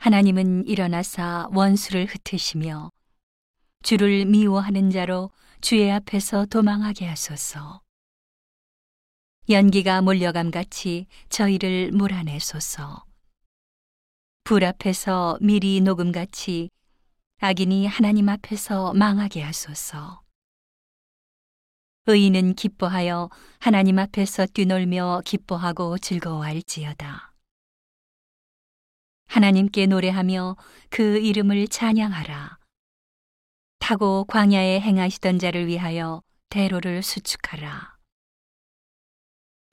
하나님은 일어나사 원수를 흩으시며 주를 미워하는 자로 주의 앞에서 도망하게 하소서. 연기가 몰려감 같이 저희를 몰아내소서. 불 앞에서 미리 녹음같이 악인이 하나님 앞에서 망하게 하소서. 의인은 기뻐하여 하나님 앞에서 뛰놀며 기뻐하고 즐거워할지어다. 하나님께 노래하며 그 이름을 찬양하라. 타고 광야에 행하시던 자를 위하여 대로를 수축하라.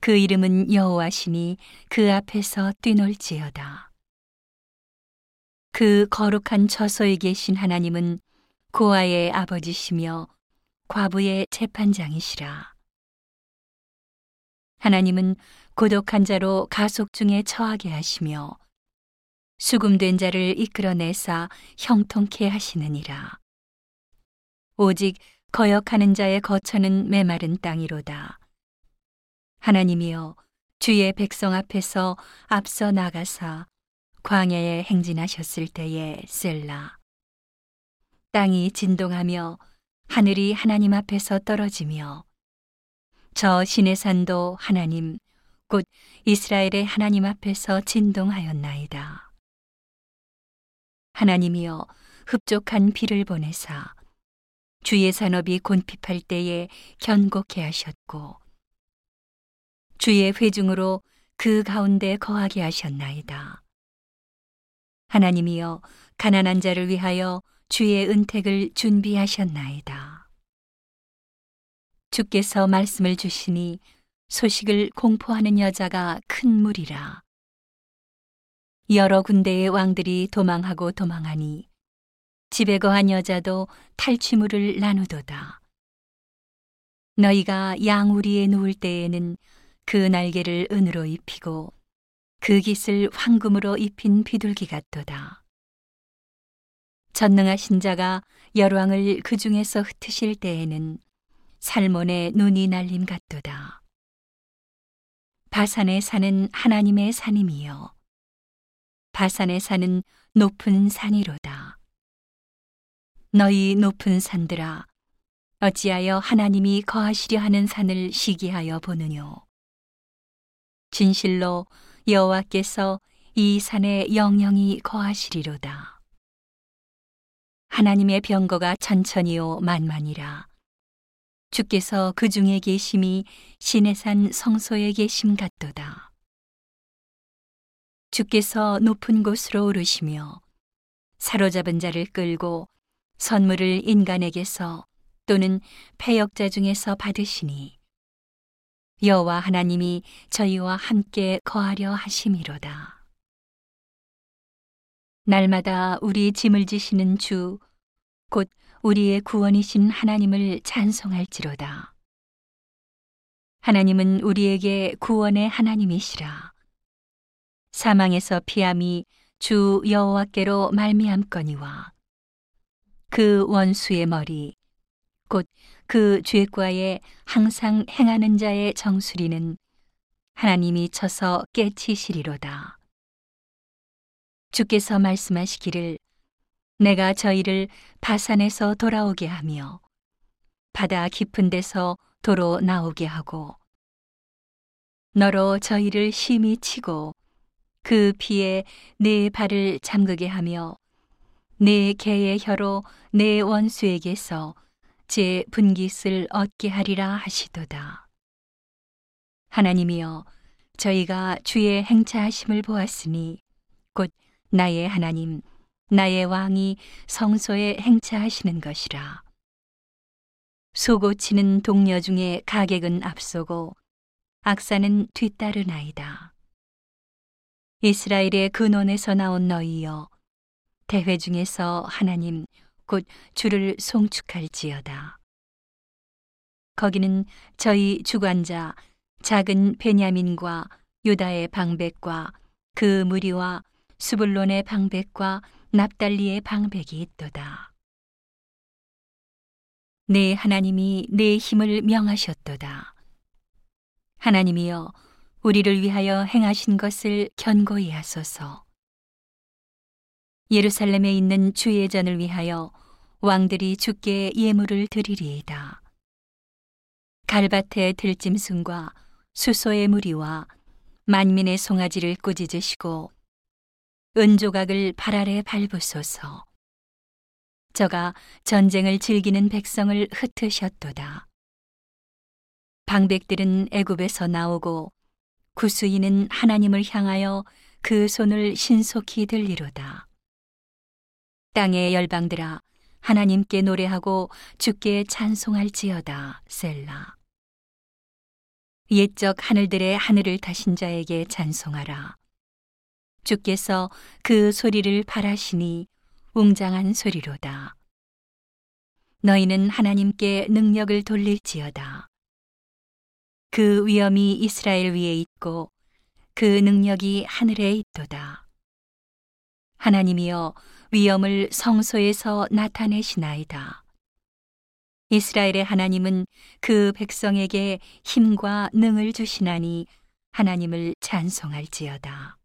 그 이름은 여호와시니 그 앞에서 뛰놀지어다. 그 거룩한 처소에 계신 하나님은 고아의 아버지시며 과부의 재판장이시라. 하나님은 고독한 자로 가속 중에 처하게 하시며 수금된 자를 이끌어내사 형통케 하시느니라. 오직 거역하는 자의 거처는 메마른 땅이로다. 하나님이여 주의 백성 앞에서 앞서 나가사 광야에 행진하셨을 때에 셀라. 땅이 진동하며 하늘이 하나님 앞에서 떨어지며 저 신의 산도 하나님 곧 이스라엘의 하나님 앞에서 진동하였나이다. 하나님이여 흡족한 비를 보내사 주의 산업이 곤핍할 때에 견고케 하셨고 주의 회중으로 그 가운데 거하게 하셨나이다. 하나님이여 가난한 자를 위하여 주의 은택을 준비하셨나이다. 주께서 말씀을 주시니 소식을 공포하는 여자가 큰 무리라. 여러 군데의 왕들이 도망하고 도망하니 집에 거한 여자도 탈취물을 나누도다. 너희가 양우리에 누울 때에는 그 날개를 은으로 입히고 그 깃을 황금으로 입힌 비둘기 같도다. 전능하신 자가 열왕을 그 중에서 흩으실 때에는 살몬의 눈이 날림 같도다. 바산의 산은 하나님의 산임이요. 바산의 산은 높은 산이로다. 너희 높은 산들아, 어찌하여 하나님이 거하시려 하는 산을 시기하여 보느뇨. 진실로 여호와께서 이 산에 영영이 거하시리로다. 하나님의 병거가 천천히요 만만이라. 주께서 그 중에 계심이 신의 산 성소에 계심 같도다. 주께서 높은 곳으로 오르시며 사로잡은 자를 끌고 선물을 인간에게서 또는 패역자 중에서 받으시니 여호와 하나님이 저희와 함께 거하려 하심이로다. 날마다 우리 짐을 지시는 주, 곧 우리의 구원이신 하나님을 찬송할지로다. 하나님은 우리에게 구원의 하나님이시라. 사망에서 피함이 주 여호와께로 말미암거니와 그 원수의 머리 곧 그 죄과에 항상 행하는 자의 정수리는 하나님이 쳐서 깨치시리로다. 주께서 말씀하시기를 내가 저희를 바산에서 돌아오게 하며 바다 깊은 데서 도로 나오게 하고 너로 저희를 심히 치고 그 피에 내 발을 잠그게 하며 내 개의 혀로 내 원수에게서 제 분깃을 얻게 하리라 하시도다. 하나님이여 저희가 주의 행차하심을 보았으니 곧 나의 하나님 나의 왕이 성소에 행차하시는 것이라. 소고치는 동료 중에 가객은 앞서고 악사는 뒤따르나이다. 이스라엘의 근원에서 나온 너희여 대회 중에서 하나님 곧 주를 송축할지어다. 거기는 저희 주관자 작은 베냐민과 유다의 방백과 그 무리와 수불론의 방백과 납달리의 방백이 있도다. 내 하나님이 내 힘을 명하셨도다. 하나님이여 우리를 위하여 행하신 것을 견고히 하소서. 예루살렘에 있는 주의 전을 위하여 왕들이 주께 예물을 드리리이다. 갈밭의 들짐승과 수소의 무리와 만민의 송아지를 꾸짖으시고 은조각을 발 아래 밟으소서. 저가 전쟁을 즐기는 백성을 흩으셨도다. 방백들은 애굽에서 나오고 구수인은 하나님을 향하여 그 손을 신속히 들리로다. 땅의 열방들아 하나님께 노래하고 주께 찬송할지어다 셀라. 옛적 하늘들의 하늘을 타신 자에게 찬송하라. 주께서 그 소리를 바라시니 웅장한 소리로다. 너희는 하나님께 능력을 돌릴지어다. 그 위엄이 이스라엘 위에 있고 그 능력이 하늘에 있도다. 하나님이여 위엄을 성소에서 나타내시나이다. 이스라엘의 하나님은 그 백성에게 힘과 능을 주시나니 하나님을 찬송할지어다.